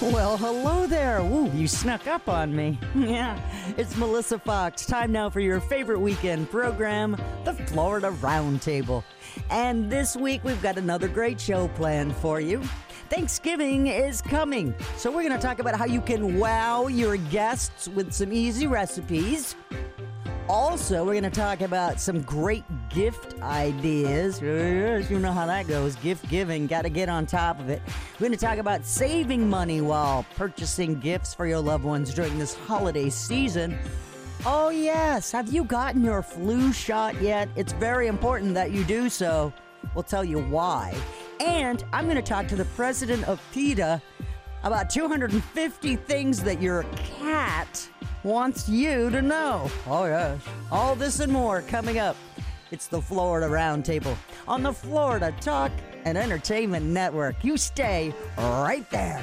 Well, hello there. Ooh, you snuck up on me. yeah, it's Melissa Fox. Time now for your favorite weekend program, the Florida Roundtable. And this week we've got another great show planned for you. Thanksgiving is coming, so we're going to talk about how you can wow your guests with some easy recipes. Also, we're going to talk about some great gift ideas. You know how that goes. Gift giving, got to get on top of it. We're going to talk about saving money while purchasing gifts for your loved ones during this holiday season. Oh, yes. Have you gotten your flu shot yet? It's very important that you do so. We'll tell you why. And I'm going to talk to the president of PETA about 250 things that your cat wants you to know. Oh, yes. All this and more coming up. It's the Florida Roundtable on the Florida Talk and Entertainment Network. You stay right there.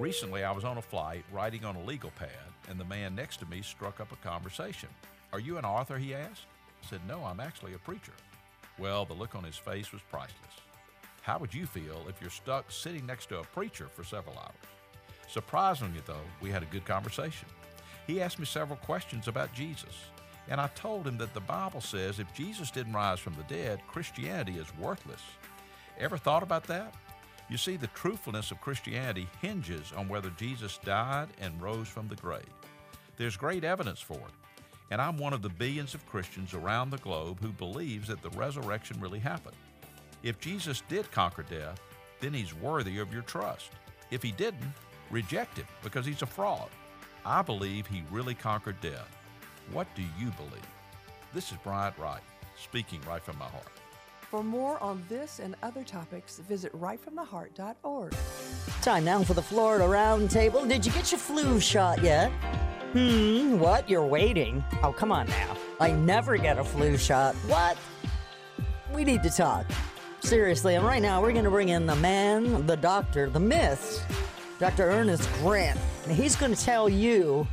Recently, I was on a flight writing on a legal pad, and the man next to me struck up a conversation. Are you an author? he asked. I said, No, I'm actually a preacher. Well, the look on his face was priceless. How would you feel if you're stuck sitting next to a preacher for several hours? Surprisingly, though, we had a good conversation. He asked me several questions about Jesus, and I told him that the Bible says if Jesus didn't rise from the dead, Christianity is worthless. Ever thought about that? You see, the truthfulness of Christianity hinges on whether Jesus died and rose from the grave. There's great evidence for it, and I'm one of the billions of Christians around the globe who believes that the resurrection really happened. If Jesus did conquer death, then he's worthy of your trust. If he didn't, reject him because he's a fraud. I believe he really conquered death. What do you believe? This is Bryant Wright, speaking right from my heart. For more on this and other topics, visit rightfromtheheart.org. Time now for the Florida Roundtable. Did you get your flu shot yet? Hmm, what? You're waiting? Oh, come on now. I never get a flu shot. What? We need to talk. Seriously, and right now we're going to bring in the man, the doctor, the myth, Dr. Ernest Grant. And he's going to tell you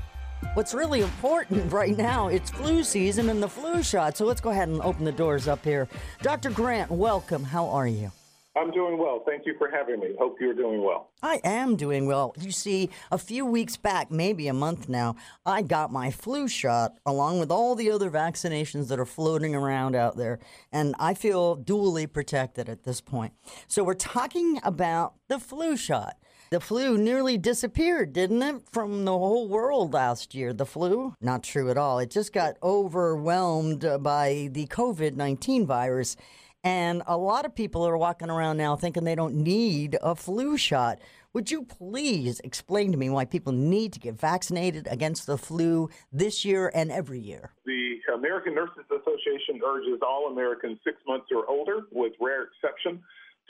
what's really important right now. It's flu season and the flu shot. So let's go ahead and open the doors up here. Dr. Grant, welcome. How are you? I'm doing well. Thank you for having me. Hope you're doing well. I am doing well. You see, a few weeks back, maybe a month now, I got my flu shot along with all the other vaccinations that are floating around out there. And I feel duly protected at this point. So we're talking about the flu shot. The flu nearly disappeared, didn't it, from the whole world last year? The flu? Not true at all. It just got overwhelmed uh, by the COVID 19 virus. And a lot of people are walking around now thinking they don't need a flu shot. Would you please explain to me why people need to get vaccinated against the flu this year and every year? The American Nurses Association urges all Americans six months or older, with rare exception,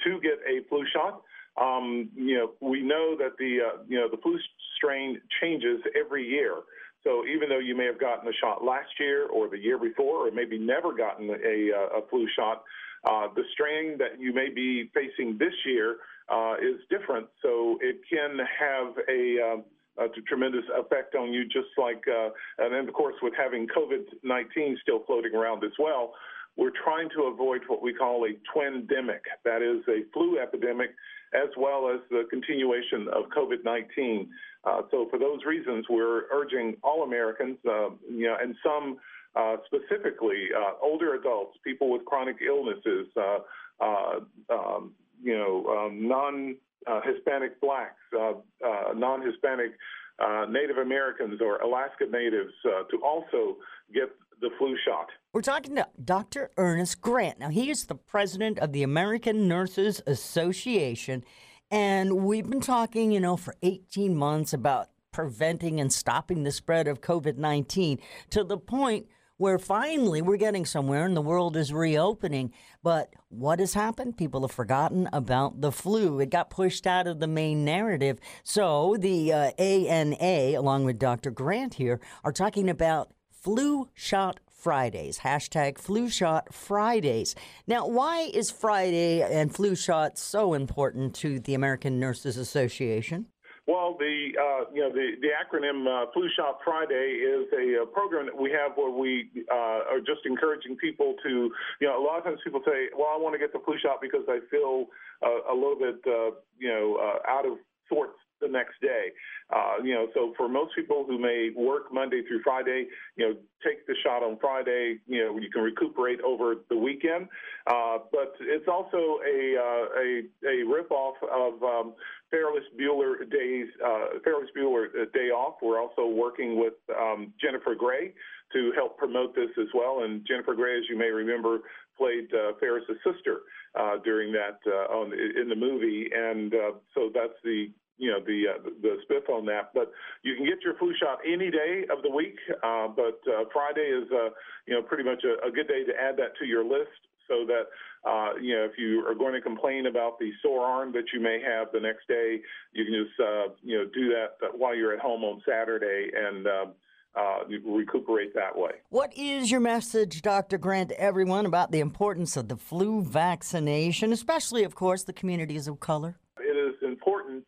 to get a flu shot. Um, you know, we know that the uh, you know the flu strain changes every year. So even though you may have gotten a shot last year or the year before, or maybe never gotten a, uh, a flu shot, uh, the strain that you may be facing this year uh, is different. So it can have a um, a tremendous effect on you, just like, uh, and then of course with having COVID-19 still floating around as well, we're trying to avoid what we call a twin-demic. That is a flu epidemic as well as the continuation of COVID-19. Uh, so for those reasons, we're urging all Americans, uh, you know, and some uh, specifically uh, older adults, people with chronic illnesses, uh, uh, um, you know, um, non Hispanic blacks, non Hispanic Native Americans, or Alaska Natives to also get the flu shot. We're talking to Dr. Ernest Grant. Now, he is the president of the American Nurses Association. And we've been talking, you know, for 18 months about preventing and stopping the spread of COVID 19 to the point where finally we're getting somewhere and the world is reopening. But what has happened? People have forgotten about the flu. It got pushed out of the main narrative. So the uh, ANA, along with Dr. Grant here, are talking about flu shot Fridays. Hashtag flu shot Fridays. Now, why is Friday and flu shot so important to the American Nurses Association? Well, the uh, you know the the acronym uh, Flu Shot Friday is a, a, program that we have where we uh, are just encouraging people to you know a lot of times people say, well, I want to get the flu shot because I feel uh, a little bit uh, you know uh, out of sorts the next day. Uh, you know, so for most people who may work Monday through Friday, you know, take the shot on Friday. You know, you can recuperate over the weekend. Uh, but it's also a uh, a, a ripoff of um, Ferris Bueller days. Uh, Ferris Bueller uh, Day Off. We're also working with um, Jennifer Grey to help promote this as well. And Jennifer Grey, as you may remember, played uh, Ferris's sister uh, during that uh, on in the movie, and uh, so that's the you know the uh, the spiff on that. But you can get your flu shot any day of the week. Uh, but uh, Friday is uh, you know pretty much a, a good day to add that to your list so that uh, you know if you are going to complain about the sore arm that you may have the next day, you can just uh, you know do that while you're at home on Saturday and. Uh, uh, recuperate that way. What is your message, Dr. Grant, to everyone about the importance of the flu vaccination, especially, of course, the communities of color?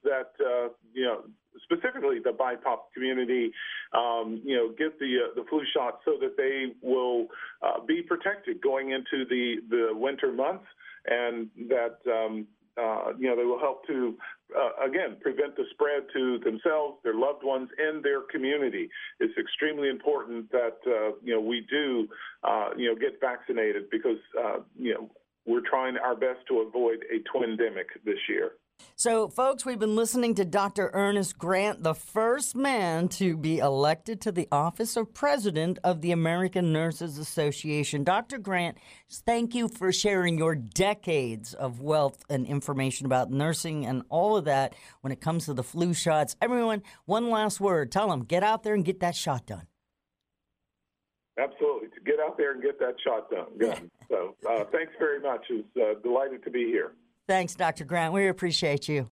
That uh, you know specifically the BIPOC community, um, you know, get the uh, the flu shot so that they will uh, be protected going into the the winter months, and that um, uh, you know they will help to uh, again prevent the spread to themselves, their loved ones, and their community. It's extremely important that uh, you know we do uh, you know get vaccinated because you know we're trying our best to avoid a twindemic this year. So, folks, we've been listening to Dr. Ernest Grant, the first man to be elected to the office of president of the American Nurses Association. Dr. Grant, thank you for sharing your decades of wealth and information about nursing and all of that when it comes to the flu shots. Everyone, one last word. Tell them, get out there and get that shot done. Absolutely. To get out there and get that shot done. so, uh, thanks very much. It's uh, delighted to be here. Thanks, Dr. Grant. We appreciate you.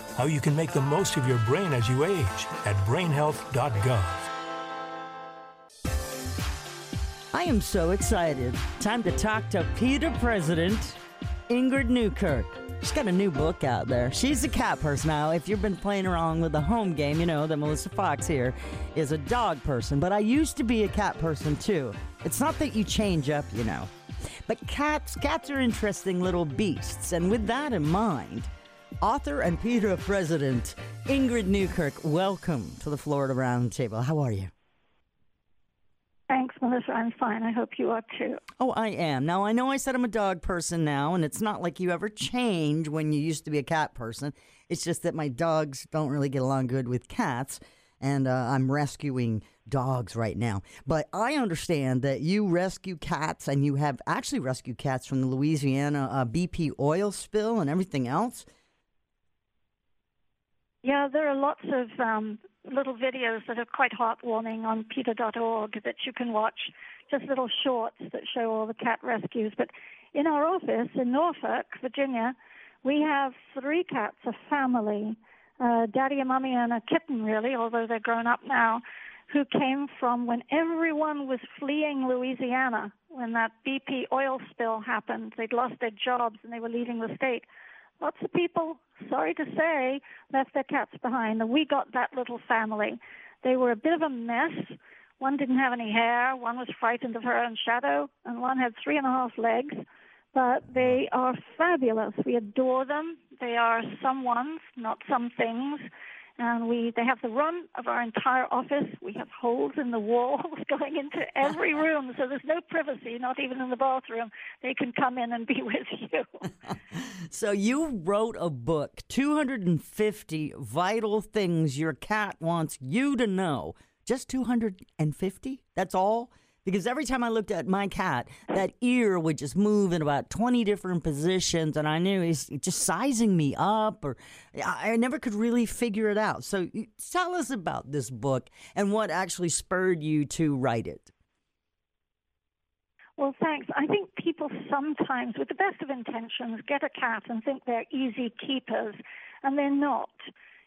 how you can make the most of your brain as you age at brainhealth.gov. I am so excited. Time to talk to PETA President Ingrid Newkirk. She's got a new book out there. She's a cat person. Now, if you've been playing around with the home game, you know that Melissa Fox here is a dog person, but I used to be a cat person too. It's not that you change up, you know. But cats, cats are interesting little beasts, and with that in mind, author and PETA president Ingrid Newkirk, welcome to the Florida Roundtable. How are you? Thanks, Melissa. I'm fine. I hope you are too. Oh, I am. Now, I know I said I'm a dog person now, and it's not like you ever change when you used to be a cat person. It's just that my dogs don't really get along good with cats, and uh, I'm rescuing dogs right now. But I understand that you rescue cats, and you have actually rescued cats from the Louisiana uh, BP oil spill and everything else. Yeah, there are lots of um, little videos that are quite heartwarming on PETA.org that you can watch, just little shorts that show all the cat rescues. But in our office in Norfolk, Virginia, we have three cats, a family, uh, daddy and mommy and a kitten, really, although they're grown up now, who came from when everyone was fleeing Louisiana when that BP oil spill happened. They'd lost their jobs and they were leaving the state lots of people, sorry to say, left their cats behind. And we got that little family. They were a bit of a mess. One didn't have any hair, one was frightened of her own shadow, and one had three and a half legs. But they are fabulous. We adore them. They are someone's, not some things and we they have the run of our entire office. We have holes in the walls going into every room, so there's no privacy, not even in the bathroom. They can come in and be with you. so you wrote a book, 250 vital things your cat wants you to know. Just 250? That's all? Because every time I looked at my cat, that ear would just move in about 20 different positions, and I knew he's just sizing me up, or I never could really figure it out. So tell us about this book and what actually spurred you to write it. Well, thanks. I think people sometimes, with the best of intentions, get a cat and think they're easy keepers, and they're not.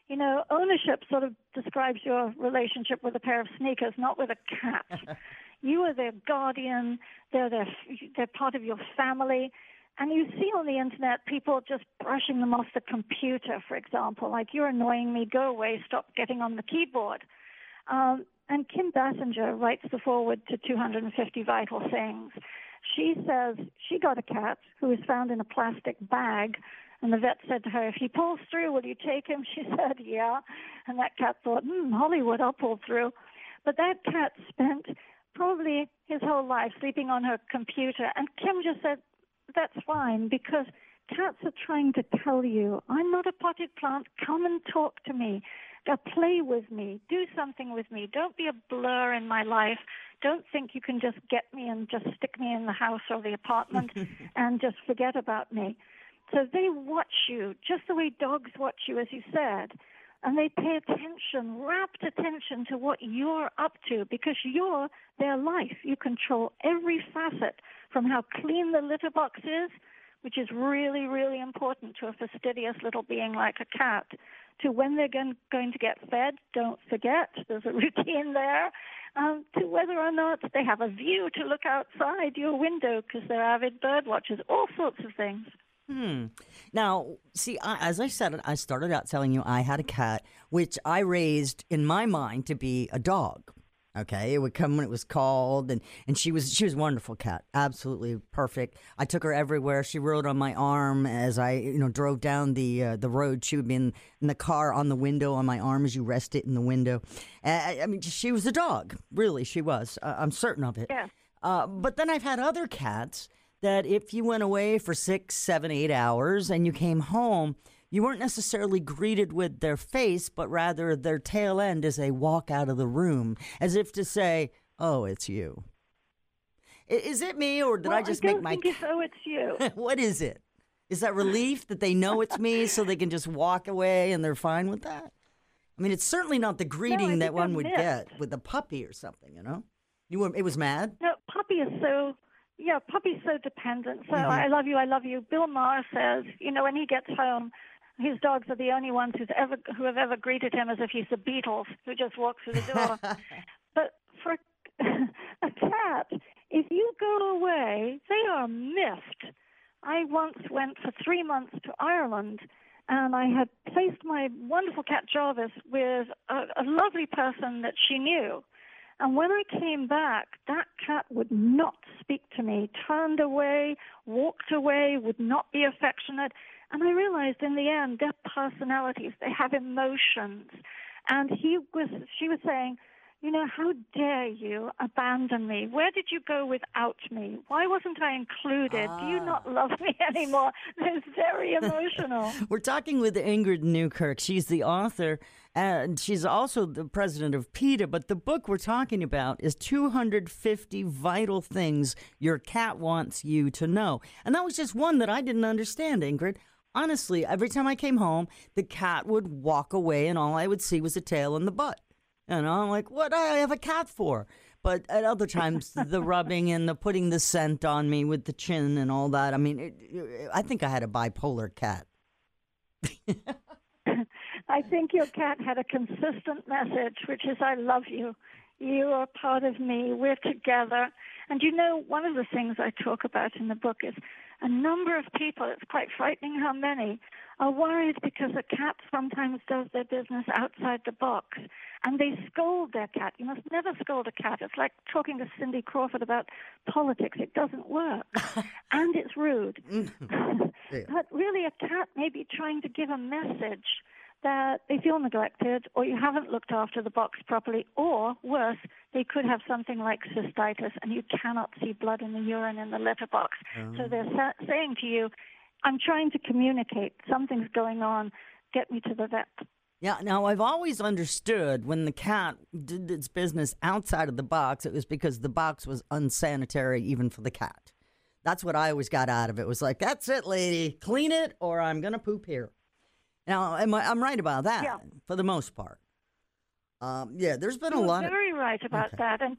You know, ownership sort of describes your relationship with a pair of sneakers, not with a cat. You are their guardian. They're their, they're part of your family. And you see on the internet people just brushing them off the computer, for example, like you're annoying me, go away, stop getting on the keyboard. Um, and Kim Basinger writes the foreword to 250 Vital Things. She says she got a cat who was found in a plastic bag, and the vet said to her, If he pulls through, will you take him? She said, Yeah. And that cat thought, Hmm, Hollywood, I'll pull through. But that cat spent probably his whole life sleeping on her computer. And Kim just said, that's fine because cats are trying to tell you, I'm not a potted plant. Come and talk to me. Go play with me. Do something with me. Don't be a blur in my life. Don't think you can just get me and just stick me in the house or the apartment and just forget about me. So they watch you just the way dogs watch you, as you said and they pay attention, rapt attention to what you're up to because you're their life. You control every facet from how clean the litter box is, which is really, really important to a fastidious little being like a cat, to when they're going, to get fed, don't forget, there's a routine there, um, to whether or not they have a view to look outside your window because they're avid bird watchers, all sorts of things. Hmm. Now, see, I, as I said, I started out telling you I had a cat, which I raised in my mind to be a dog. Okay, it would come when it was called, and, and she was she was a wonderful cat, absolutely perfect. I took her everywhere. She rode on my arm as I you know drove down the uh, the road. She would be in, in the car on the window on my arm as you rest it in the window. Uh, I mean, she was a dog, really. She was. Uh, I'm certain of it. Yeah. Uh, but then I've had other cats that if you went away for six, seven, eight hours and you came home, you weren't necessarily greeted with their face, but rather their tail end as they walk out of the room, as if to say, "Oh, it's you." Is it me, or did well, I just I make my? Think oh, it's you. what is it? Is that relief that they know it's me, so they can just walk away and they're fine with that? I mean, it's certainly not the greeting no, that one would missed. get with a puppy or something. You know, you were. It was mad. No, puppy is so yeah, puppy's so dependent. So Mm-hmm. I love you, I love you. Bill Maher says, you know, when he gets home, His dogs are the only ones who's ever who have ever greeted him as if he's the Beatles who just walks through the door. but for a cat, if you go away, they are missed. I once went for three months to Ireland, and I had placed my wonderful cat Jarvis with a, a lovely person that she knew. And when I came back, that cat would not speak to me, turned away, walked away, would not be affectionate. And I realized in the end, their personalities, they have emotions. And he was, she was saying, you know, how dare you abandon me? Where did you go without me? Why wasn't I included? Ah. Do you not ah. love me anymore? It's very emotional. We're talking with Ingrid Newkirk. She's the author and she's also the president of PETA. But the book we're talking about is 250 vital things your cat wants you to know. And that was just one that I didn't understand, Ingrid. Honestly, every time I came home, the cat would walk away and all I would see was a tail and the butt. And I'm like, what do I have a cat for? But at other times, the rubbing and the putting the scent on me with the chin and all that. I mean, it, it, I think I had a bipolar cat. I think your cat had a consistent message, which is, I love you. You are part of me. We're together. And you know, one of the things I talk about in the book is a number of people, it's quite frightening how many, are worried because a cat sometimes does their business outside the box and they scold their cat. You must never scold a cat. It's like talking to Cindy Crawford about politics. It doesn't work. and it's rude. Mm. but really, a cat may be trying to give a message that they feel neglected or you haven't looked after the box properly, or worse, they could have something like cystitis and you cannot see blood in the urine in the litter box. Oh. So they're sa- saying to you, I'm trying to communicate, something's going on, get me to the vet. Yeah, now I've always understood when the cat did its business outside of the box, it was because the box was unsanitary even for the cat. That's what I always got out of it. it was like, that's it, lady, clean it or I'm going to poop here. Now, am I, I'm right about that yeah. for the most part. Um, yeah, there's been You're a lot. Very of... right about okay. that, and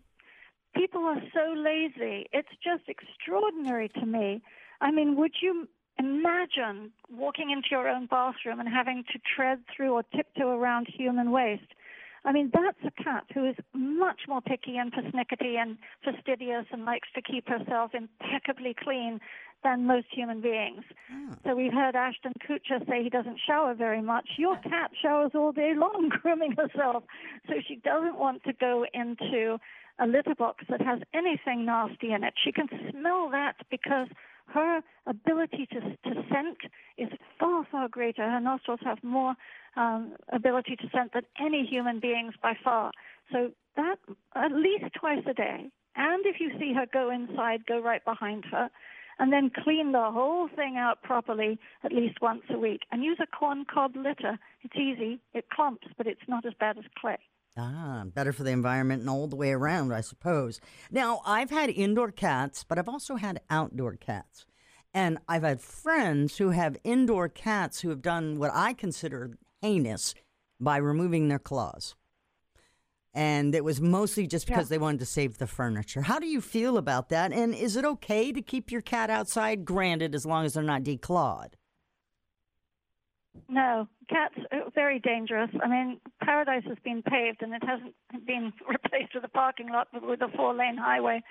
people are so lazy. It's just extraordinary to me. I mean, would you imagine walking into your own bathroom and having to tread through or tiptoe around human waste? I mean, that's a cat who is much more picky and persnickety and fastidious and likes to keep herself impeccably clean than most human beings. Oh. So we've heard Ashton Kutcher say he doesn't shower very much. Your cat showers all day long, grooming herself. So she doesn't want to go into a litter box that has anything nasty in it. She can smell that because her ability to, to scent is far, far greater. Her nostrils have more um, ability to scent than any human beings by far. So that at least twice a day. And if you see her go inside, go right behind her and then clean the whole thing out properly at least once a week. And use a corn cob litter. It's easy, it clumps, but it's not as bad as clay. Ah, better for the environment and all the way around, I suppose. Now, I've had indoor cats, but I've also had outdoor cats. And I've had friends who have indoor cats who have done what I consider heinous by removing their claws and it was mostly just because yeah. they wanted to save the furniture. How do you feel about that? And is it okay to keep your cat outside? Granted, as long as they're not declawed. No, cats are very dangerous. I mean, Paradise has been paved and it hasn't been replaced with a parking lot, but with a four-lane highway.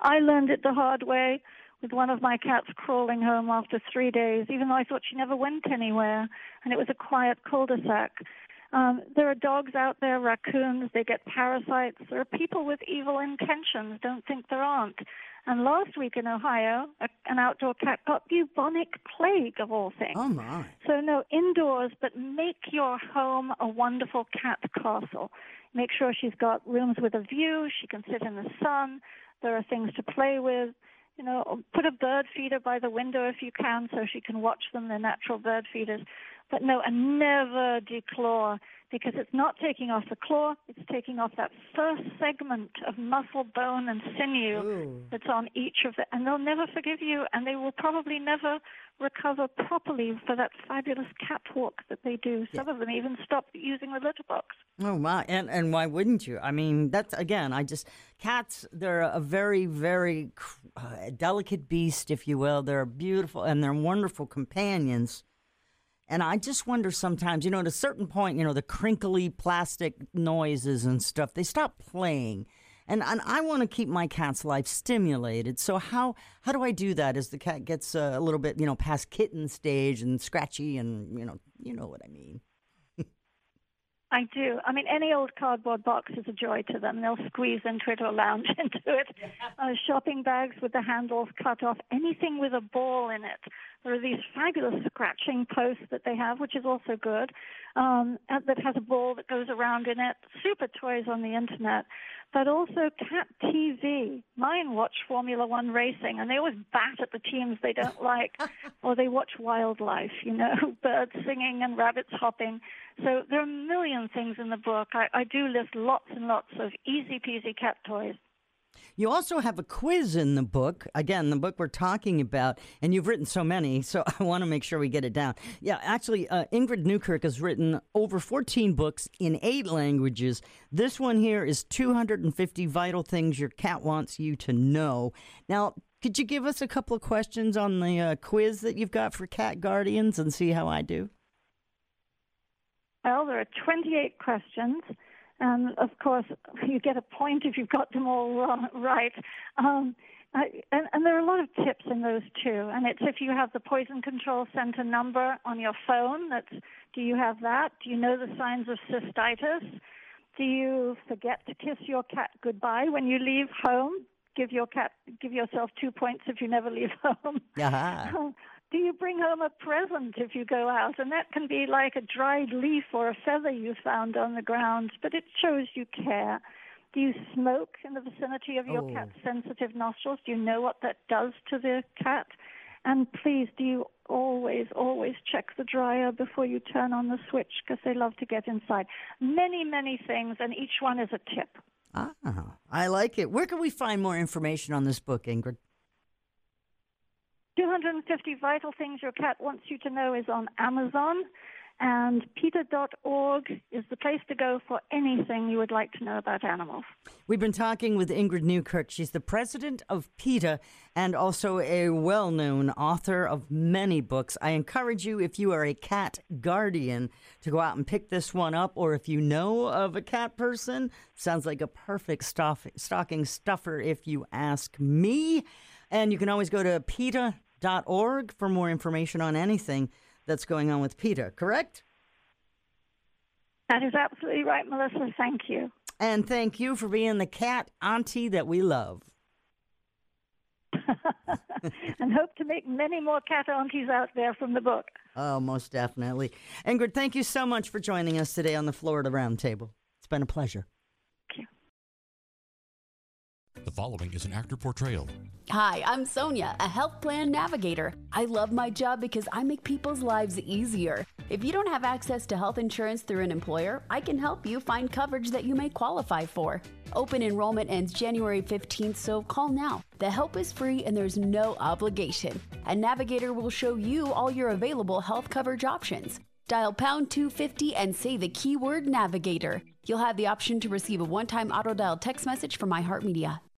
I learned it the hard way with one of my cats crawling home after three days, even though I thought she never went anywhere, and it was a quiet cul-de-sac. Um, there are dogs out there, raccoons, they get parasites. There are people with evil intentions. Don't think there aren't. And last week in Ohio, a, an outdoor cat got bubonic plague of all things. Oh my! So no indoors, but make your home a wonderful cat castle. Make sure she's got rooms with a view. She can sit in the sun. There are things to play with. You know, put a bird feeder by the window if you can, so she can watch them. They're natural bird feeders. But no, and never declaw because it's not taking off the claw, it's taking off that first segment of muscle, bone, and sinew Ooh. that's on each of the, and they'll never forgive you, and they will probably never recover properly for that fabulous catwalk that they do. Some yeah. of them even stop using the litter box. Oh my! And and why wouldn't you? I mean, that's again. I just cats. They're a very very uh, delicate beast, if you will. They're beautiful and they're wonderful companions And I just wonder sometimes, you know, at a certain point, you know, the crinkly plastic noises and stuff, they stop playing. And, and I want to keep my cat's life stimulated. So how how do I do that as the cat gets uh, a little bit, you know, past kitten stage and scratchy and, you know, you know what I mean. I do. I mean, any old cardboard box is a joy to them. They'll squeeze into it or lounge into it. Uh, shopping bags with the handles cut off, anything with a ball in it. There are these fabulous scratching posts that they have, which is also good, um, that has a ball that goes around in it. Super toys on the internet but also cat TV. Mine watch Formula One racing, and they always bat at the teams they don't like, or they watch wildlife, you know, birds singing and rabbits hopping. So there are a million things in the book. I, I do list lots and lots of easy peasy cat toys. You also have a quiz in the book. Again, the book we're talking about, and you've written so many, so I want to make sure we get it down. Yeah, actually, uh, Ingrid Newkirk has written over 14 books in eight languages. This one here is 250 vital things your cat wants you to know. Now, could you give us a couple of questions on the uh, quiz that you've got for cat guardians and see how I do? Well, there are 28 questions. And of course, you get a point if you've got them all right. Um, and, and, there are a lot of tips in those too. And it's if you have the poison control center number on your phone. That's do you have that? Do you know the signs of cystitis? Do you forget to kiss your cat goodbye when you leave home? Give your cat, give yourself two points if you never leave home. Uh-huh. Do you bring home a present if you go out? And that can be like a dried leaf or a feather you found on the ground, but it shows you care. Do you smoke in the vicinity of your Oh. cat's sensitive nostrils? Do you know what that does to the cat? And please, do you always, always check the dryer before you turn on the switch because they love to get inside? Many, many things, and each one is a tip. Ah, I like it. Where can we find more information on this book, Ingrid? 250 Vital Things Your Cat Wants You to Know is on Amazon. And PETA.org is the place to go for anything you would like to know about animals. We've been talking with Ingrid Newkirk. She's the president of PETA and also a well known author of many books. I encourage you, if you are a cat guardian, to go out and pick this one up, or if you know of a cat person, sounds like a perfect stocking stuffer if you ask me. And you can always go to PETA.org for more information on anything that's going on with PETA, correct? That is absolutely right, Melissa. Thank you. And thank you for being the cat auntie that we love. and hope to make many more cat aunties out there from the book. Oh, most definitely. Ingrid, thank you so much for joining us today on the Florida Roundtable. It's been a pleasure. The following is an actor portrayal. Hi, I'm Sonia, a health plan navigator. I love my job because I make people's lives easier. If you don't have access to health insurance through an employer, I can help you find coverage that you may qualify for. Open enrollment ends January 15th, so call now. The help is free and there's no obligation. A navigator will show you all your available health coverage options. Dial pound 250 and say the keyword navigator. You'll have the option to receive a one time auto dial text message from iHeartMedia.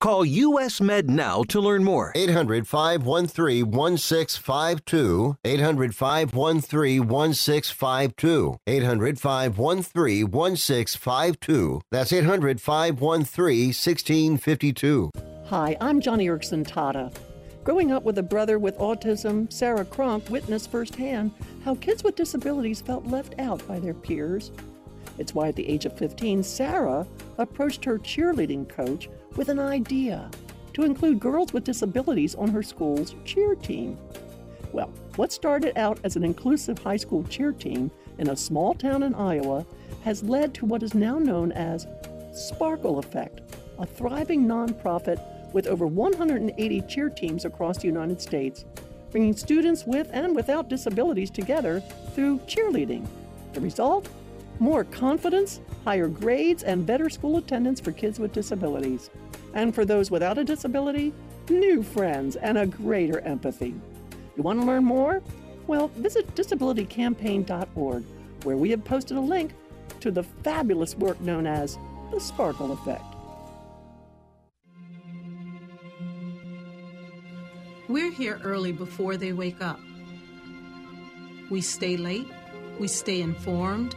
Call US Med now to learn more. 800 513 1652. 800 513 1652. 800 513 1652. That's 800 513 1652. Hi, I'm Joni Eareckson Tada. Growing up with a brother with autism, Sarah Cronk witnessed firsthand how kids with disabilities felt left out by their peers. It's why at the age of 15, Sarah approached her cheerleading coach with an idea to include girls with disabilities on her school's cheer team. Well, what started out as an inclusive high school cheer team in a small town in Iowa has led to what is now known as Sparkle Effect, a thriving nonprofit with over 180 cheer teams across the United States, bringing students with and without disabilities together through cheerleading. The result? More confidence, higher grades, and better school attendance for kids with disabilities. And for those without a disability, new friends and a greater empathy. You want to learn more? Well, visit disabilitycampaign.org, where we have posted a link to the fabulous work known as the Sparkle Effect. We're here early before they wake up. We stay late, we stay informed,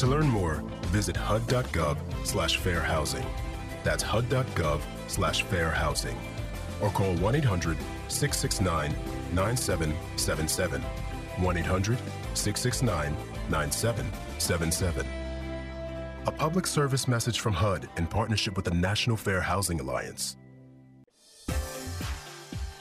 To learn more, visit hud.gov slash fair housing. That's hud.gov slash fair housing. Or call 1 800 669 9777. 1 800 669 9777. A public service message from HUD in partnership with the National Fair Housing Alliance.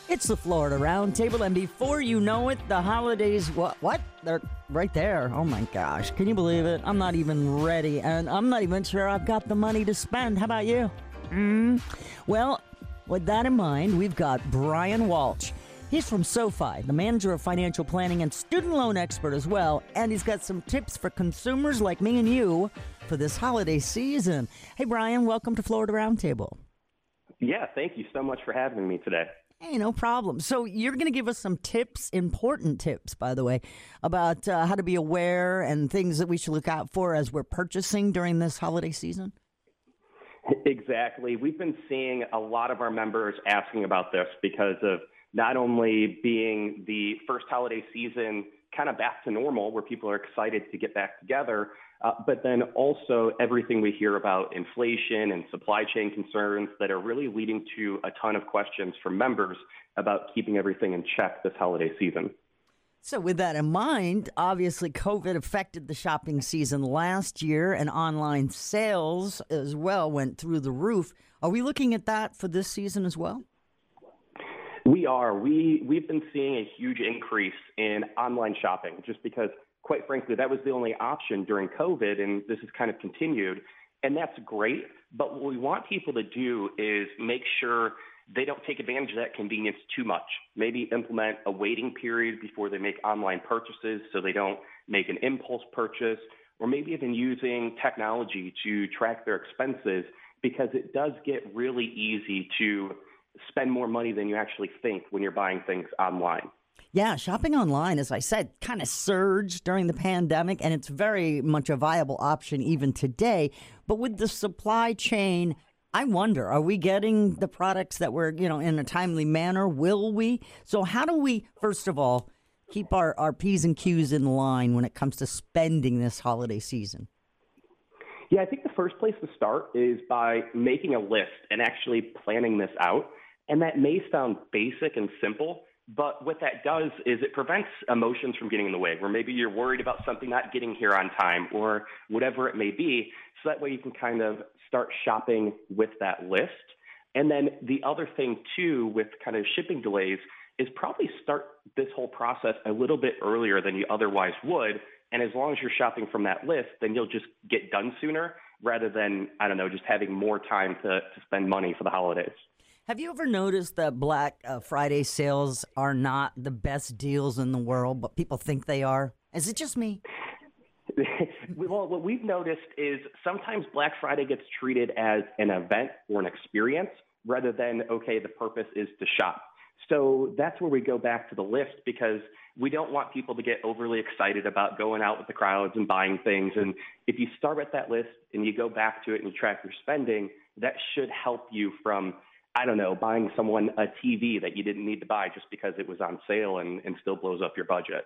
It's the Florida Roundtable, and before you know it, the holidays. What? What? They're right there. Oh my gosh. Can you believe it? I'm not even ready, and I'm not even sure I've got the money to spend. How about you? Mm? Well, with that in mind, we've got Brian Walsh. He's from SoFi, the manager of financial planning and student loan expert as well, and he's got some tips for consumers like me and you for this holiday season. Hey, Brian, welcome to Florida Roundtable. Yeah, thank you so much for having me today. Hey, no problem. So, you're going to give us some tips, important tips, by the way, about uh, how to be aware and things that we should look out for as we're purchasing during this holiday season? Exactly. We've been seeing a lot of our members asking about this because of not only being the first holiday season kind of back to normal, where people are excited to get back together, uh, but then also everything we hear about inflation and supply chain concerns that are really leading to a ton of questions from members about keeping everything in check this holiday season. So, with that in mind, obviously COVID affected the shopping season last year, and online sales as well went through the roof. Are we looking at that for this season as well? We are. We we've been seeing a huge increase in online shopping just because quite frankly that was the only option during COVID and this has kind of continued and that's great, but what we want people to do is make sure they don't take advantage of that convenience too much. Maybe implement a waiting period before they make online purchases so they don't make an impulse purchase, or maybe even using technology to track their expenses because it does get really easy to spend more money than you actually think when you're buying things online. Yeah, shopping online, as I said, kind of surged during the pandemic, and it's very much a viable option even today. But with the supply chain, I wonder, are we getting the products that we're, you know, in a timely manner? Will we? So, how do we, first of all, keep our, our P's and Q's in line when it comes to spending this holiday season? Yeah, I think the first place to start is by making a list and actually planning this out. And that may sound basic and simple, but what that does is it prevents emotions from getting in the way, where maybe you're worried about something not getting here on time or whatever it may be. So that way you can kind of start shopping with that list. And then the other thing, too, with kind of shipping delays is probably start this whole process a little bit earlier than you otherwise would. And as long as you're shopping from that list, then you'll just get done sooner rather than, I don't know, just having more time to, to spend money for the holidays. Have you ever noticed that Black uh, Friday sales are not the best deals in the world, but people think they are? Is it just me? well, what we've noticed is sometimes Black Friday gets treated as an event or an experience rather than, okay, the purpose is to shop. So that's where we go back to the list because we don't want people to get overly excited about going out with the crowds and buying things. And if you start with that list and you go back to it and you track your spending, that should help you from, I don't know, buying someone a TV that you didn't need to buy just because it was on sale and, and still blows up your budget.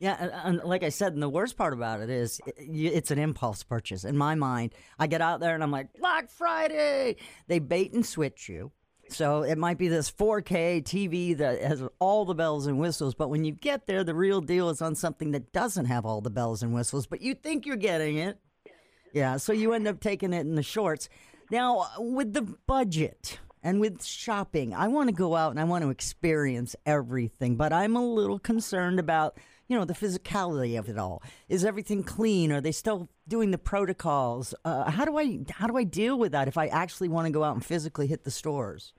Yeah, and, and, like I said, and the worst part about it is it's an impulse purchase. In my mind, I get out there and I'm like, Black Friday! They bait and switch you. So it might be this 4K TV that has all the bells and whistles, but when you get there, the real deal is on something that doesn't have all the bells and whistles, but you think you're getting it. Yeah, so you end up taking it in the shorts. Now, with the budget and with shopping, I want to go out and I want to experience everything, but I'm a little concerned about you know, the physicality of it all. Is everything clean? Are they still doing the protocols? Uh, how do I how do I deal with that if I actually want to go out and physically hit the stores?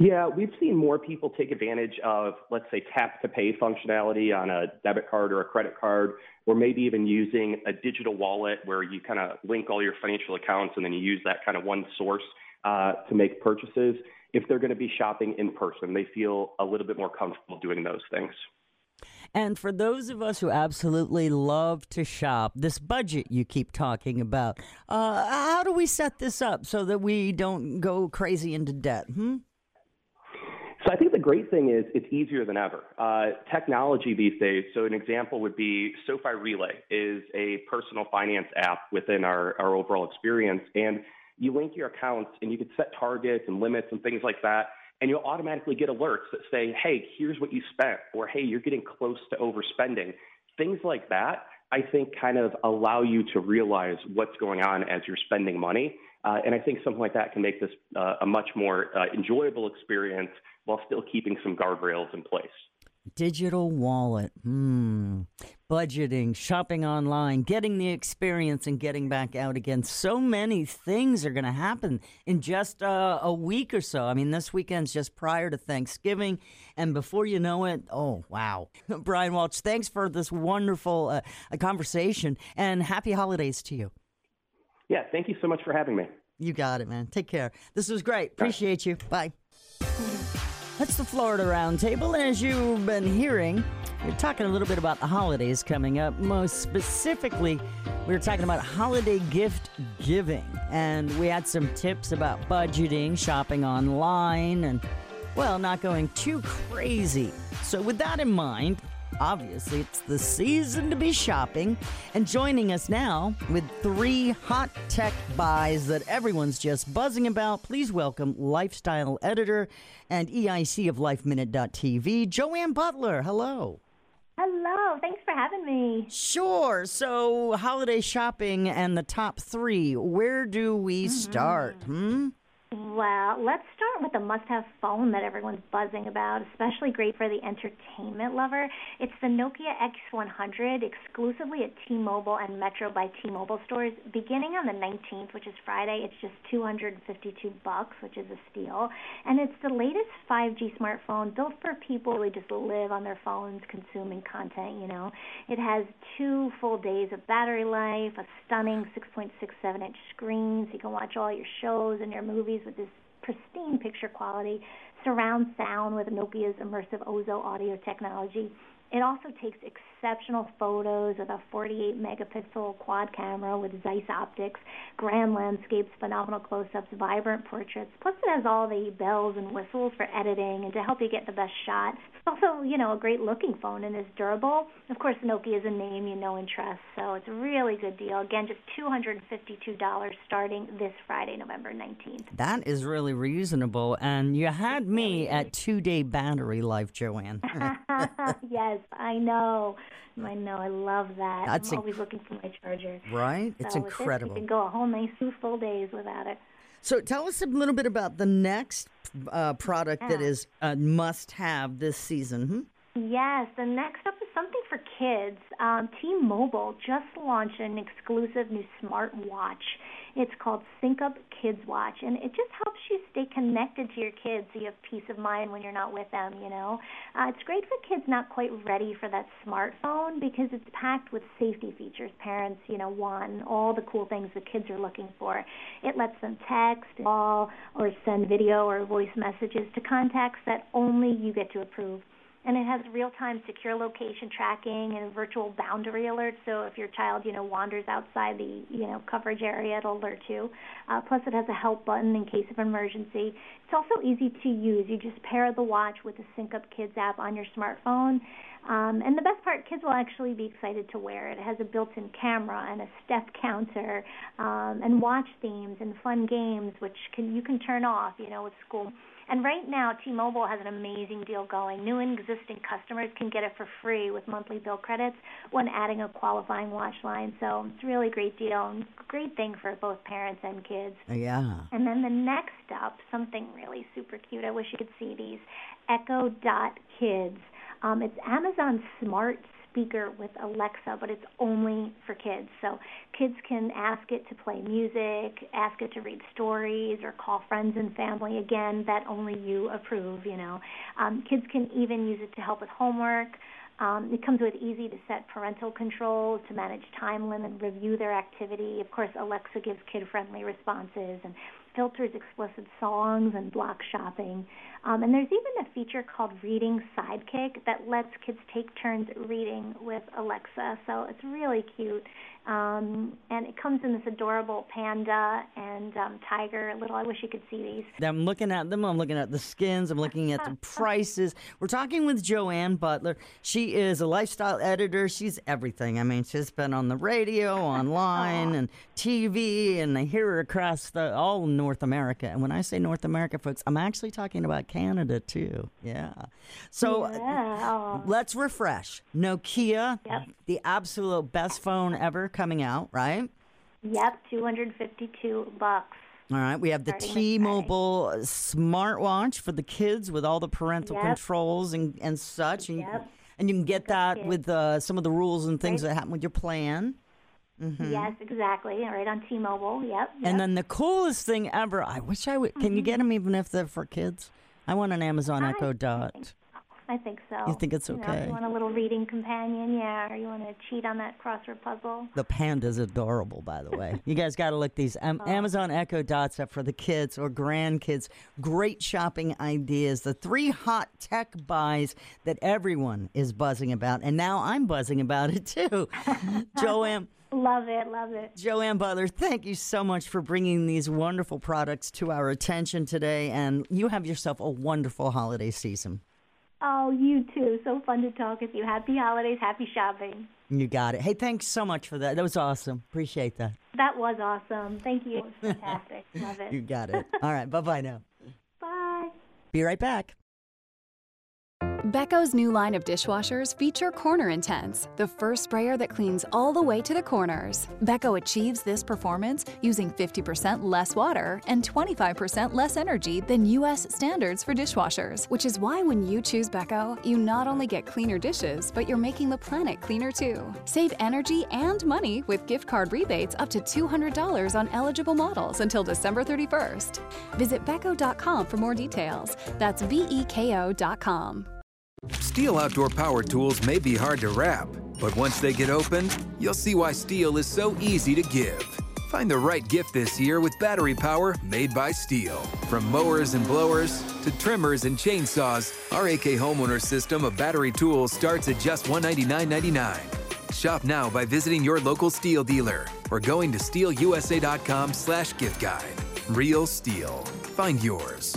Yeah, we've seen more people take advantage of, let's say, tap to pay functionality on a debit card or a credit card, or maybe even using a digital wallet where you kind of link all your financial accounts and then you use that kind of one source uh, to make purchases. If they're going to be shopping in person, they feel a little bit more comfortable doing those things. And for those of us who absolutely love to shop, this budget you keep talking about, uh, how do we set this up so that we don't go crazy into debt? Hmm? So I think the great thing is it's easier than ever. Uh, technology these days. So an example would be SoFi Relay is a personal finance app within our, our overall experience, and you link your accounts and you can set targets and limits and things like that, and you'll automatically get alerts that say, "Hey, here's what you spent," or "Hey, you're getting close to overspending." Things like that. I think kind of allow you to realize what's going on as you're spending money. Uh, and I think something like that can make this uh, a much more uh, enjoyable experience while still keeping some guardrails in place. Digital wallet, hmm. Budgeting, shopping online, getting the experience, and getting back out again. So many things are going to happen in just uh, a week or so. I mean, this weekend's just prior to Thanksgiving, and before you know it, oh, wow. Brian Welch, thanks for this wonderful uh, conversation, and happy holidays to you. Yeah, thank you so much for having me. You got it, man. Take care. This was great. Appreciate you. Bye. That's the Florida Roundtable. And as you've been hearing, we're talking a little bit about the holidays coming up. Most specifically, we are talking about holiday gift giving. And we had some tips about budgeting, shopping online, and, well, not going too crazy. So, with that in mind, Obviously, it's the season to be shopping. And joining us now with three hot tech buys that everyone's just buzzing about, please welcome lifestyle editor and EIC of LifeMinute.tv, Joanne Butler. Hello. Hello. Thanks for having me. Sure. So, holiday shopping and the top three. Where do we mm-hmm. start? Hmm? Well, let's start with the must have phone that everyone's buzzing about, especially great for the entertainment lover. It's the Nokia X100, exclusively at T Mobile and Metro by T Mobile stores. Beginning on the 19th, which is Friday, it's just 252 bucks, which is a steal. And it's the latest 5G smartphone built for people who just live on their phones consuming content, you know. It has two full days of battery life, a stunning 6.67 inch screen, so you can watch all your shows and your movies with this pristine picture quality, surround sound with Nokia's immersive Ozo audio technology. It also takes exceptional photos with a 48 megapixel quad camera with Zeiss optics, grand landscapes, phenomenal close ups, vibrant portraits. Plus, it has all the bells and whistles for editing and to help you get the best shot. It's also, you know, a great looking phone and is durable. Of course, Nokia is a name you know and trust, so it's a really good deal. Again, just $252 starting this Friday, November 19th. That is really reasonable. And you had me at two day battery life, Joanne. yes, I know. I know. I love that. That's I'm always looking for my charger. Right? It's so incredible. you can go a whole nice two full days without it. So tell us a little bit about the next uh, product yeah. that is a must-have this season. Hmm? Yes, the next up is something for kids. Um, T-Mobile just launched an exclusive new smartwatch. It's called Sync Up Kids Watch, and it just helps you stay connected to your kids so you have peace of mind when you're not with them, you know. Uh, it's great for kids not quite ready for that smartphone because it's packed with safety features parents, you know, want, all the cool things the kids are looking for. It lets them text, call, or send video or voice messages to contacts that only you get to approve and it has real-time secure location tracking and virtual boundary alerts. So if your child, you know, wanders outside the, you know, coverage area, it'll alert you. Uh, plus, it has a help button in case of emergency. It's also easy to use. You just pair the watch with the Sync Up Kids app on your smartphone. Um, and the best part, kids will actually be excited to wear it. It has a built-in camera and a step counter, um, and watch themes and fun games, which can you can turn off, you know, with school and right now, T-Mobile has an amazing deal going. New and existing customers can get it for free with monthly bill credits when adding a qualifying watch line. So it's a really great deal and great thing for both parents and kids. Yeah. And then the next up, something really super cute. I wish you could see these. Echo Dot Kids. Um, it's Amazon Smart speaker with Alexa, but it's only for kids. So kids can ask it to play music, ask it to read stories, or call friends and family. Again, that only you approve. You know, um, kids can even use it to help with homework. Um, it comes with easy to set parental controls to manage time limit review their activity. Of course, Alexa gives kid friendly responses and filters explicit songs and block shopping. Um, and there's even a feature called Reading Sidekick that lets kids take turns reading with Alexa. So it's really cute. Um, and it comes in this adorable panda and um, tiger little. I wish you could see these. I'm looking at them. I'm looking at the skins. I'm looking at the prices. We're talking with Joanne Butler. She is a lifestyle editor. She's everything. I mean, she's been on the radio, online, and TV, and I hear her across the, all North America. And when I say North America, folks, I'm actually talking about Canada too. Yeah. So yeah. let's refresh. Nokia, yep. the absolute best phone ever coming out, right? Yep, 252 bucks. All right, we have the T-Mobile smartwatch for the kids with all the parental yep. controls and, and such. And, yep. and you can get that with uh, some of the rules and things right. that happen with your plan. Mm-hmm. Yes, exactly. Right on T-Mobile. Yep, yep, And then the coolest thing ever. I wish I would. Mm-hmm. Can you get them even if they're for kids? I want an Amazon I Echo Dot. I think so. You think it's okay? You, know, you want a little reading companion, yeah, or you want to cheat on that crossword puzzle. The panda's adorable, by the way. you guys got to look these um, oh. Amazon Echo Dots up for the kids or grandkids. Great shopping ideas. The three hot tech buys that everyone is buzzing about, and now I'm buzzing about it too. Joanne. Love it, love it. Joanne Butler, thank you so much for bringing these wonderful products to our attention today, and you have yourself a wonderful holiday season. Oh, you too. So fun to talk with you. Happy holidays, happy shopping. You got it. Hey, thanks so much for that. That was awesome. Appreciate that. That was awesome. Thank you. It was fantastic. Love it. You got it. All right. Bye bye now. Bye. Be right back. Beko's new line of dishwashers feature Corner Intense, the first sprayer that cleans all the way to the corners. Beko achieves this performance using 50% less water and 25% less energy than US standards for dishwashers, which is why when you choose Beko, you not only get cleaner dishes, but you're making the planet cleaner too. Save energy and money with gift card rebates up to $200 on eligible models until December 31st. Visit beko.com for more details. That's B E K O.com. STIHL outdoor power tools may be hard to wrap, but once they get opened, you'll see why STIHL is so easy to give. Find the right gift this year with battery power made by STIHL. From mowers and blowers to trimmers and chainsaws, our AK homeowner system of battery tools starts at just $199.99. Shop now by visiting your local STIHL dealer or going to stihlusa.com slash gift guide. Real STIHL. Find yours.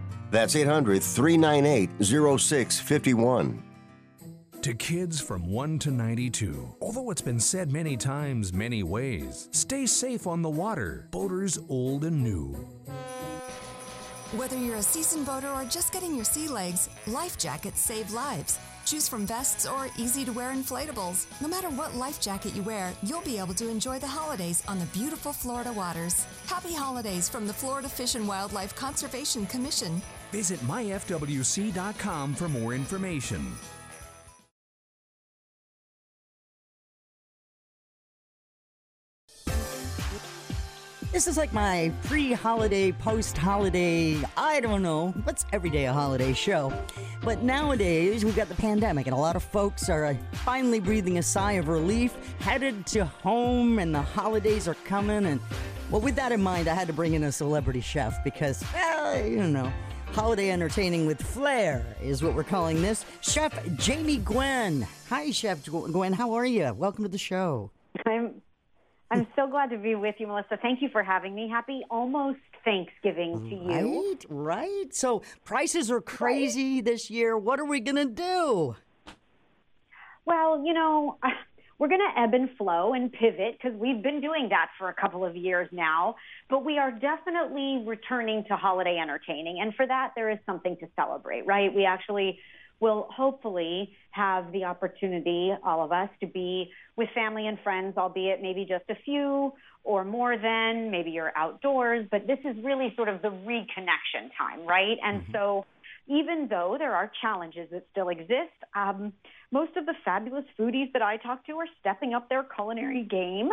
That's 800 398 0651 to kids from 1 to 92. Although it's been said many times, many ways, stay safe on the water, boaters old and new. Whether you're a seasoned boater or just getting your sea legs, life jackets save lives. Choose from vests or easy to wear inflatables. No matter what life jacket you wear, you'll be able to enjoy the holidays on the beautiful Florida waters. Happy holidays from the Florida Fish and Wildlife Conservation Commission. Visit myfwc.com for more information. This is like my pre holiday, post holiday, I don't know, what's everyday a holiday show. But nowadays, we've got the pandemic, and a lot of folks are uh, finally breathing a sigh of relief, headed to home, and the holidays are coming. And well, with that in mind, I had to bring in a celebrity chef because, well, you know, holiday entertaining with flair is what we're calling this. Chef Jamie Gwen. Hi, Chef Gwen. How are you? Welcome to the show. I'm I'm so glad to be with you, Melissa. Thank you for having me. Happy almost Thanksgiving to you. Right, right. So prices are crazy this year. What are we gonna do? Well, you know, we're going to ebb and flow and pivot because we've been doing that for a couple of years now. But we are definitely returning to holiday entertaining. And for that, there is something to celebrate, right? We actually will hopefully have the opportunity, all of us, to be with family and friends, albeit maybe just a few or more than, maybe you're outdoors, but this is really sort of the reconnection time, right? And mm-hmm. so even though there are challenges that still exist, um, most of the fabulous foodies that I talk to are stepping up their culinary game.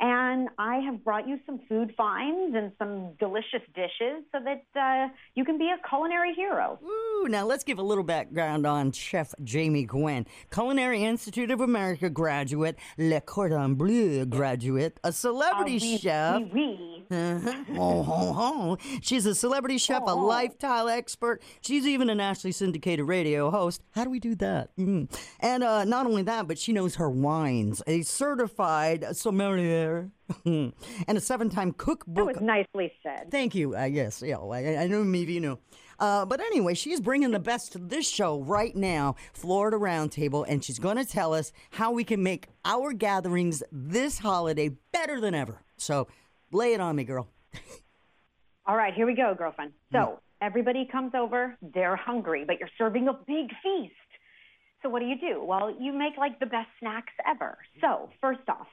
And I have brought you some food finds and some delicious dishes so that uh, you can be a culinary hero. Ooh, now let's give a little background on Chef Jamie Gwen, Culinary Institute of America graduate, Le Cordon Bleu graduate, a celebrity oui, chef. Oui, oui. Uh-huh. oh, oh, oh. She's a celebrity chef, oh. a lifestyle expert. She's even a nationally syndicated radio host. How do we do that? Mm. And uh, not only that, but she knows her wines. A certified sommelier and a seven-time cookbook. That was nicely said. Thank you. Uh, yes, yeah, I, I know maybe you know. Uh, but anyway, she's bringing the best to this show right now, Florida Roundtable, and she's going to tell us how we can make our gatherings this holiday better than ever. So, lay it on me, girl. All right, here we go, girlfriend. So, everybody comes over, they're hungry, but you're serving a big feast. So what do you do? Well, you make like the best snacks ever. So first off,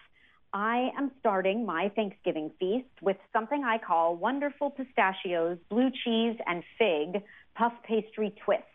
I am starting my Thanksgiving feast with something I call wonderful pistachios, blue cheese, and fig puff pastry twists.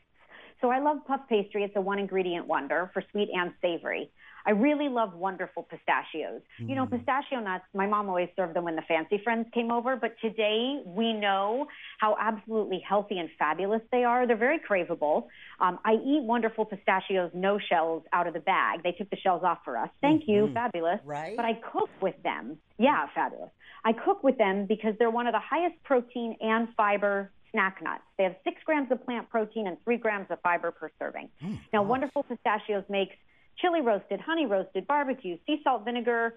So I love puff pastry. It's a one ingredient wonder for sweet and savory. I really love wonderful pistachios. Mm. You know, mm. pistachio nuts, my mom always served them when the fancy friends came over, but today we know how absolutely healthy and fabulous they are. They're very craveable. Um, I eat wonderful pistachios, no shells out of the bag. They took the shells off for us. Thank mm-hmm. you, fabulous. Right. But I cook with them. Yeah, fabulous. I cook with them because they're one of the highest protein and fiber snack nuts. They have six grams of plant protein and three grams of fiber per serving. Mm, now. Wonderful Pistachios makes chili roasted, honey roasted, barbecue, sea salt vinegar,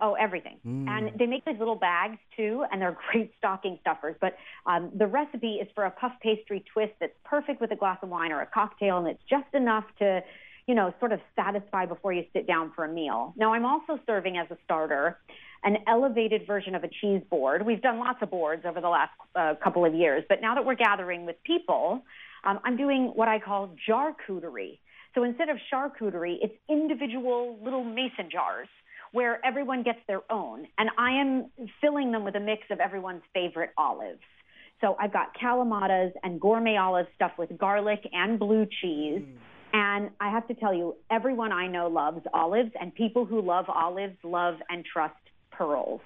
oh, everything. Mm. And they make these little bags too, and they're great stocking stuffers. But um, the recipe is for a puff pastry twist that's perfect with a glass of wine or a cocktail, and it's just enough to, you know, sort of satisfy before you sit down for a meal. Now, I'm also serving as a starter an elevated version of a cheese board. We've done lots of boards over the last uh, couple of years, but now that we're gathering with people, um, I'm doing what I call charcuterie. So instead of jarcuterie, it's individual little mason jars where everyone gets their own. And I am filling them with a mix of everyone's favorite olives. So I've got calamatas and gourmet olives stuffed with garlic and blue cheese. Mm. And I have to tell you, everyone I know loves olives, and people who love olives love and trust Pearls.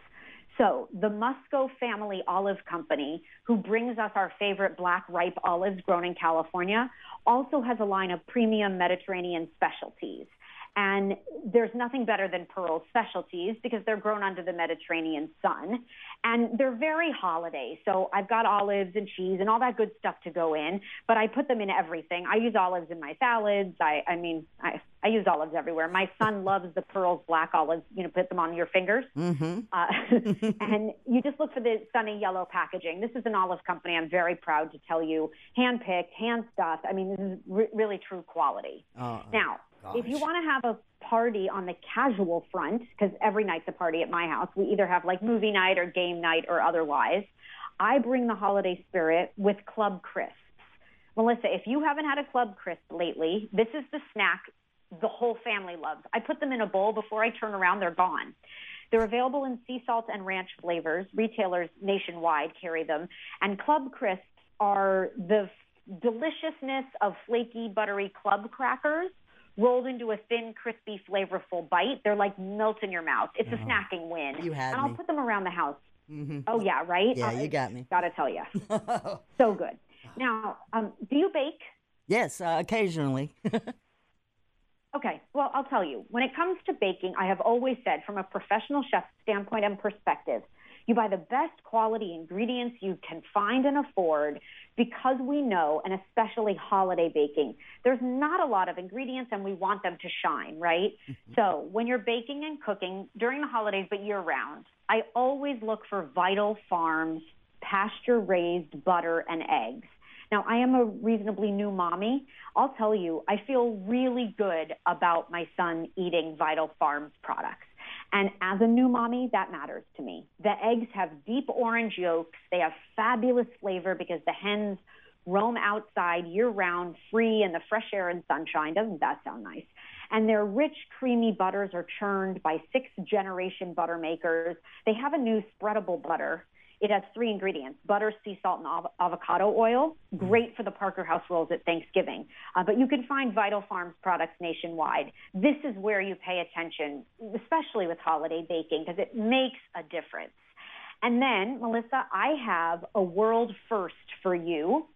So the Musco Family Olive Company, who brings us our favorite black ripe olives grown in California, also has a line of premium Mediterranean specialties. And there's nothing better than Pearl specialties because they're grown under the Mediterranean sun. And they're very holiday. So I've got olives and cheese and all that good stuff to go in, but I put them in everything. I use olives in my salads. I, I mean, I, I use olives everywhere. My son loves the Pearls black olives. You know, put them on your fingers. Mm-hmm. Uh, and you just look for the sunny yellow packaging. This is an olive company. I'm very proud to tell you, hand picked, hand stuffed. I mean, this is re- really true quality. Uh, now, Gosh. If you want to have a party on the casual front, because every night's a party at my house, we either have like movie night or game night or otherwise. I bring the holiday spirit with Club Crisps. Melissa, if you haven't had a Club Crisp lately, this is the snack the whole family loves. I put them in a bowl before I turn around, they're gone. They're available in sea salt and ranch flavors. Retailers nationwide carry them. And Club Crisps are the deliciousness of flaky, buttery club crackers rolled into a thin, crispy, flavorful bite. They're like melt in your mouth. It's a snacking win. You had and I'll me. put them around the house. Mm-hmm. Oh yeah, right. Yeah, Uh, you got me. Gotta tell you, so good. Now, um, do you bake? Yes, uh, occasionally. Okay, well, I'll tell you. When it comes to baking, I have always said, from a professional chef standpoint and perspective, you buy the best quality ingredients you can find and afford because we know, and especially holiday baking, there's not a lot of ingredients and we want them to shine, right? Mm-hmm. So when you're baking and cooking during the holidays, but year round, I always look for Vital Farms pasture raised butter and eggs. Now, I am a reasonably new mommy. I'll tell you, I feel really good about my son eating Vital Farms products. And as a new mommy, that matters to me. The eggs have deep orange yolks. They have fabulous flavor because the hens roam outside year round, free in the fresh air and sunshine. Doesn't that sound nice? And their rich, creamy butters are churned by six generation butter makers. They have a new spreadable butter. It has three ingredients butter, sea salt, and av- avocado oil. Great for the Parker House rolls at Thanksgiving. Uh, but you can find Vital Farms products nationwide. This is where you pay attention, especially with holiday baking, because it makes a difference. And then, Melissa, I have a world first for you.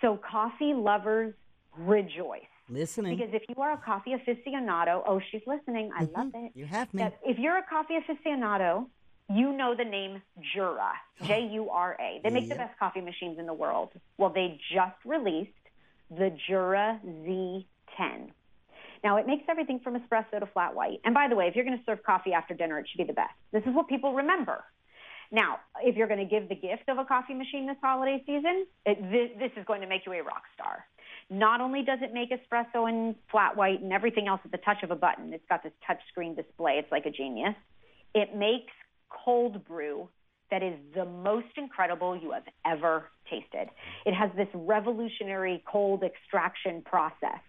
So, coffee lovers, rejoice. Listening. Because if you are a coffee aficionado, oh, she's listening. I love it. You have me. That if you're a coffee aficionado, you know the name Jura, J U R A. They make the best coffee machines in the world. Well, they just released the Jura Z10. Now, it makes everything from espresso to flat white. And by the way, if you're going to serve coffee after dinner, it should be the best. This is what people remember. Now, if you're going to give the gift of a coffee machine this holiday season, it, this, this is going to make you a rock star. Not only does it make espresso and flat white and everything else at the touch of a button, it's got this touch screen display. It's like a genius. It makes cold brew that is the most incredible you have ever tasted. It has this revolutionary cold extraction process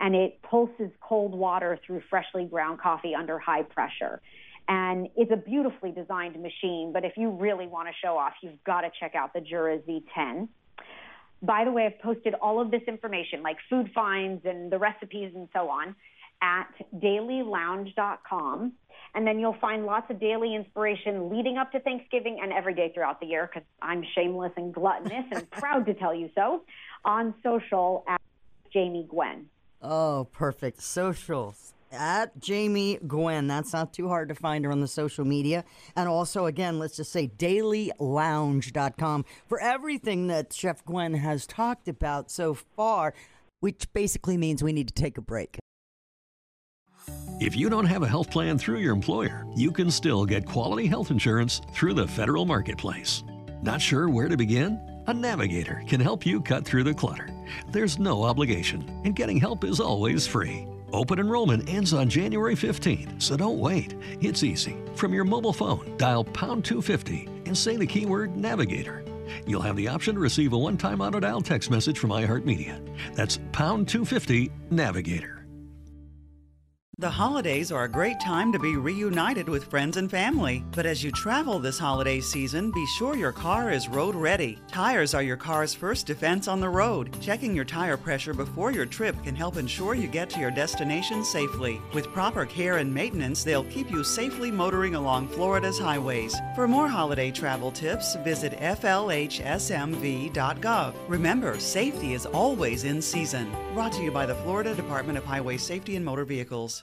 and it pulses cold water through freshly ground coffee under high pressure. And it's a beautifully designed machine, but if you really want to show off, you've got to check out the Jura Z10. By the way, I've posted all of this information, like food finds and the recipes and so on, at dailylounge.com. And then you'll find lots of daily inspiration leading up to Thanksgiving and every day throughout the year, because I'm shameless and gluttonous and proud to tell you so, on social at Jamie Gwen. Oh, perfect. Socials at Jamie Gwen. That's not too hard to find her on the social media. And also, again, let's just say dailylounge.com for everything that Chef Gwen has talked about so far, which basically means we need to take a break. If you don't have a health plan through your employer, you can still get quality health insurance through the federal marketplace. Not sure where to begin? A navigator can help you cut through the clutter. There's no obligation, and getting help is always free. Open enrollment ends on January 15, so don't wait. It's easy. From your mobile phone, dial pound 250 and say the keyword navigator. You'll have the option to receive a one time auto dial text message from iHeartMedia. That's pound 250 navigator. The holidays are a great time to be reunited with friends and family. But as you travel this holiday season, be sure your car is road ready. Tires are your car's first defense on the road. Checking your tire pressure before your trip can help ensure you get to your destination safely. With proper care and maintenance, they'll keep you safely motoring along Florida's highways. For more holiday travel tips, visit FLHSMV.gov. Remember, safety is always in season. Brought to you by the Florida Department of Highway Safety and Motor Vehicles.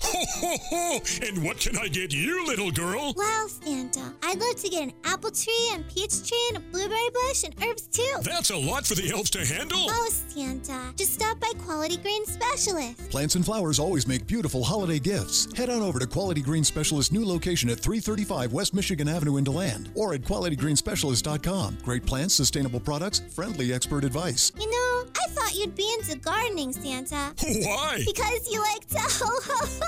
Ho, ho! Ho! And what can I get you, little girl? Well, Santa, I'd love to get an apple tree and peach tree and a blueberry bush and herbs too. That's a lot for the elves to handle. Oh, Santa, just stop by Quality Green Specialist. Plants and flowers always make beautiful holiday gifts. Head on over to Quality Green Specialist new location at 335 West Michigan Avenue in DeLand or at qualitygreenspecialist.com. Great plants, sustainable products, friendly expert advice. You know, I thought you'd be into gardening, Santa. Why? Because you like to ho ho ho.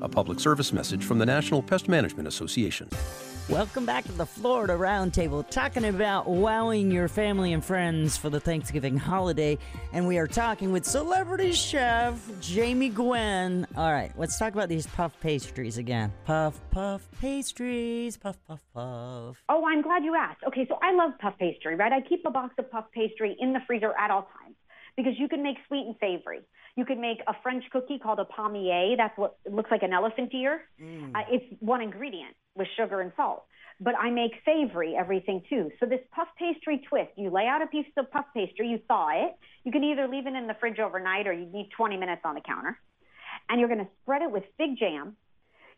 A public service message from the National Pest Management Association. Welcome back to the Florida Roundtable, talking about wowing your family and friends for the Thanksgiving holiday. And we are talking with celebrity chef Jamie Gwen. All right, let's talk about these puff pastries again. Puff, puff pastries, puff, puff, puff. Oh, I'm glad you asked. Okay, so I love puff pastry, right? I keep a box of puff pastry in the freezer at all times because you can make sweet and savory. You can make a French cookie called a palmier. That's what it looks like an elephant ear. Uh, it's one ingredient with sugar and salt. But I make savory everything too. So this puff pastry twist, you lay out a piece of puff pastry, you thaw it. You can either leave it in the fridge overnight or you need 20 minutes on the counter. And you're going to spread it with fig jam.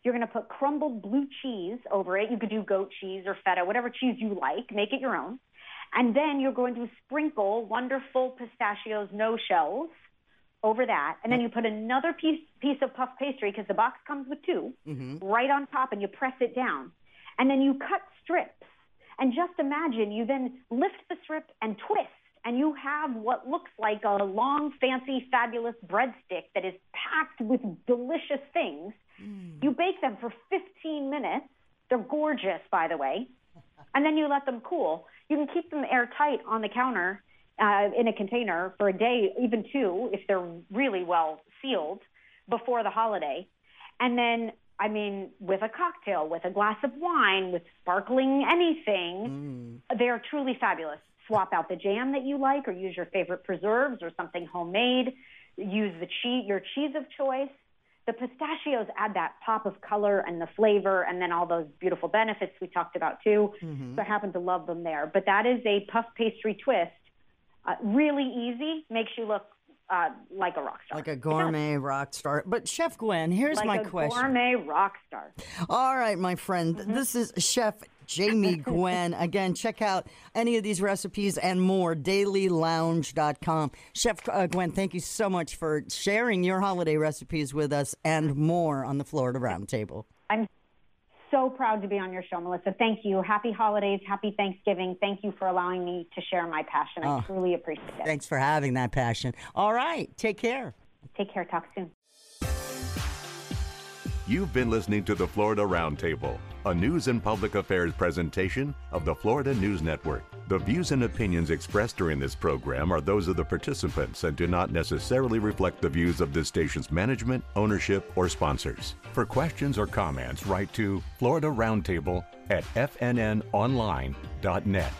You're going to put crumbled blue cheese over it. You could do goat cheese or feta, whatever cheese you like. Make it your own. And then you're going to sprinkle wonderful pistachios, no shells, over that. And then you put another piece piece of puff pastry because the box comes with 2 mm-hmm. right on top, and you press it down. And then you cut strips. And just imagine you then lift the strip and twist, and you have what looks like a long, fancy, fabulous breadstick that is packed with delicious things. Mm. You bake them for 15 minutes. They're gorgeous, by the way. And then you let them cool. You can keep them airtight on the counter uh, in a container for a day, even two, if they're really well sealed before the holiday. And then, I mean, with a cocktail, with a glass of wine, with sparkling anything, they're truly fabulous. Swap out the jam that you like, or use your favorite preserves or something homemade. Use the cheese, your cheese of choice. The pistachios add that pop of color and the flavor, and then all those beautiful benefits we talked about too. Mm-hmm. So I happen to love them there. But that is a puff pastry twist. Uh, really easy, makes you look uh, like a rock star. Like a gourmet rock star. But Chef Gwen, here's like my a question. Gourmet rock star. All right, my friend. This is Chef Jamie Gwen. Again, check out any of these recipes and more, dailylounge.com. Chef uh, Gwen, thank you so much for sharing your holiday recipes with us and more on the Florida Roundtable. I'm so proud to be on your show, Melissa. Thank you. Happy holidays. Happy Thanksgiving. Thank you for allowing me to share my passion. I Oh. truly appreciate it. Thanks for having that passion. All right, take care. Take care. Talk soon. You've been listening to the Florida Roundtable, a news and public affairs presentation of the Florida News Network. The views and opinions expressed during this program are those of the participants and do not necessarily reflect the views of this station's management, ownership, or sponsors. For questions or comments, write to Florida Roundtable at fnnonline.net.